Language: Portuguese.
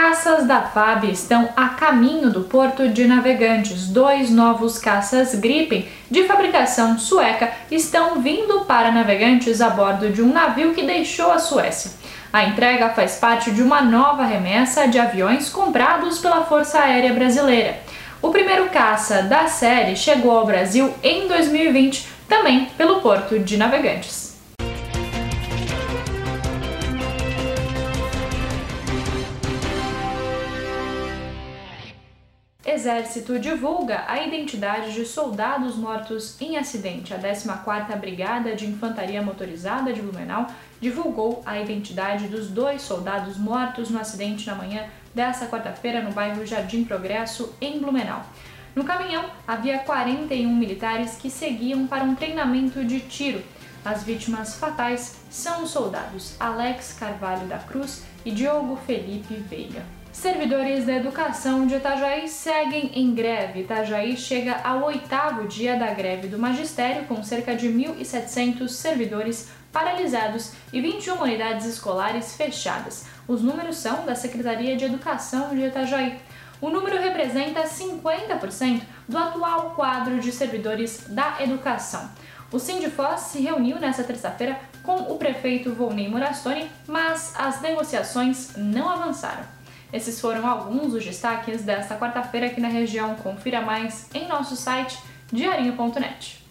Caças da FAB estão a caminho do porto de Navegantes. Dois novos caças Gripen de fabricação sueca estão vindo para Navegantes a bordo de um navio que deixou a Suécia. A entrega faz parte de uma nova remessa de aviões comprados pela Força Aérea Brasileira. O primeiro caça da série chegou ao Brasil em 2020, também pelo porto de Navegantes. Exército divulga a identidade de soldados mortos em acidente. A 14ª Brigada de Infantaria Motorizada de Blumenau divulgou a identidade dos dois soldados mortos no acidente na manhã desta quarta-feira no bairro Jardim Progresso, em Blumenau. No caminhão havia 41 militares que seguiam para um treinamento de tiro. As vítimas fatais são os soldados Alex Carvalho da Cruz e Diogo Felipe Veiga. Servidores da educação de Itajaí seguem em greve. Itajaí chega ao oitavo dia da greve do magistério, com cerca de 1.700 servidores paralisados e 21 unidades escolares fechadas. Os números são da Secretaria de Educação de Itajaí. O número representa 50% do atual quadro de servidores da educação. O Sindifós se reuniu nesta terça-feira com o prefeito Volney Morastoni, mas as negociações não avançaram. Esses foram alguns dos destaques desta quarta-feira aqui na região. Confira mais em nosso site diarinho.net.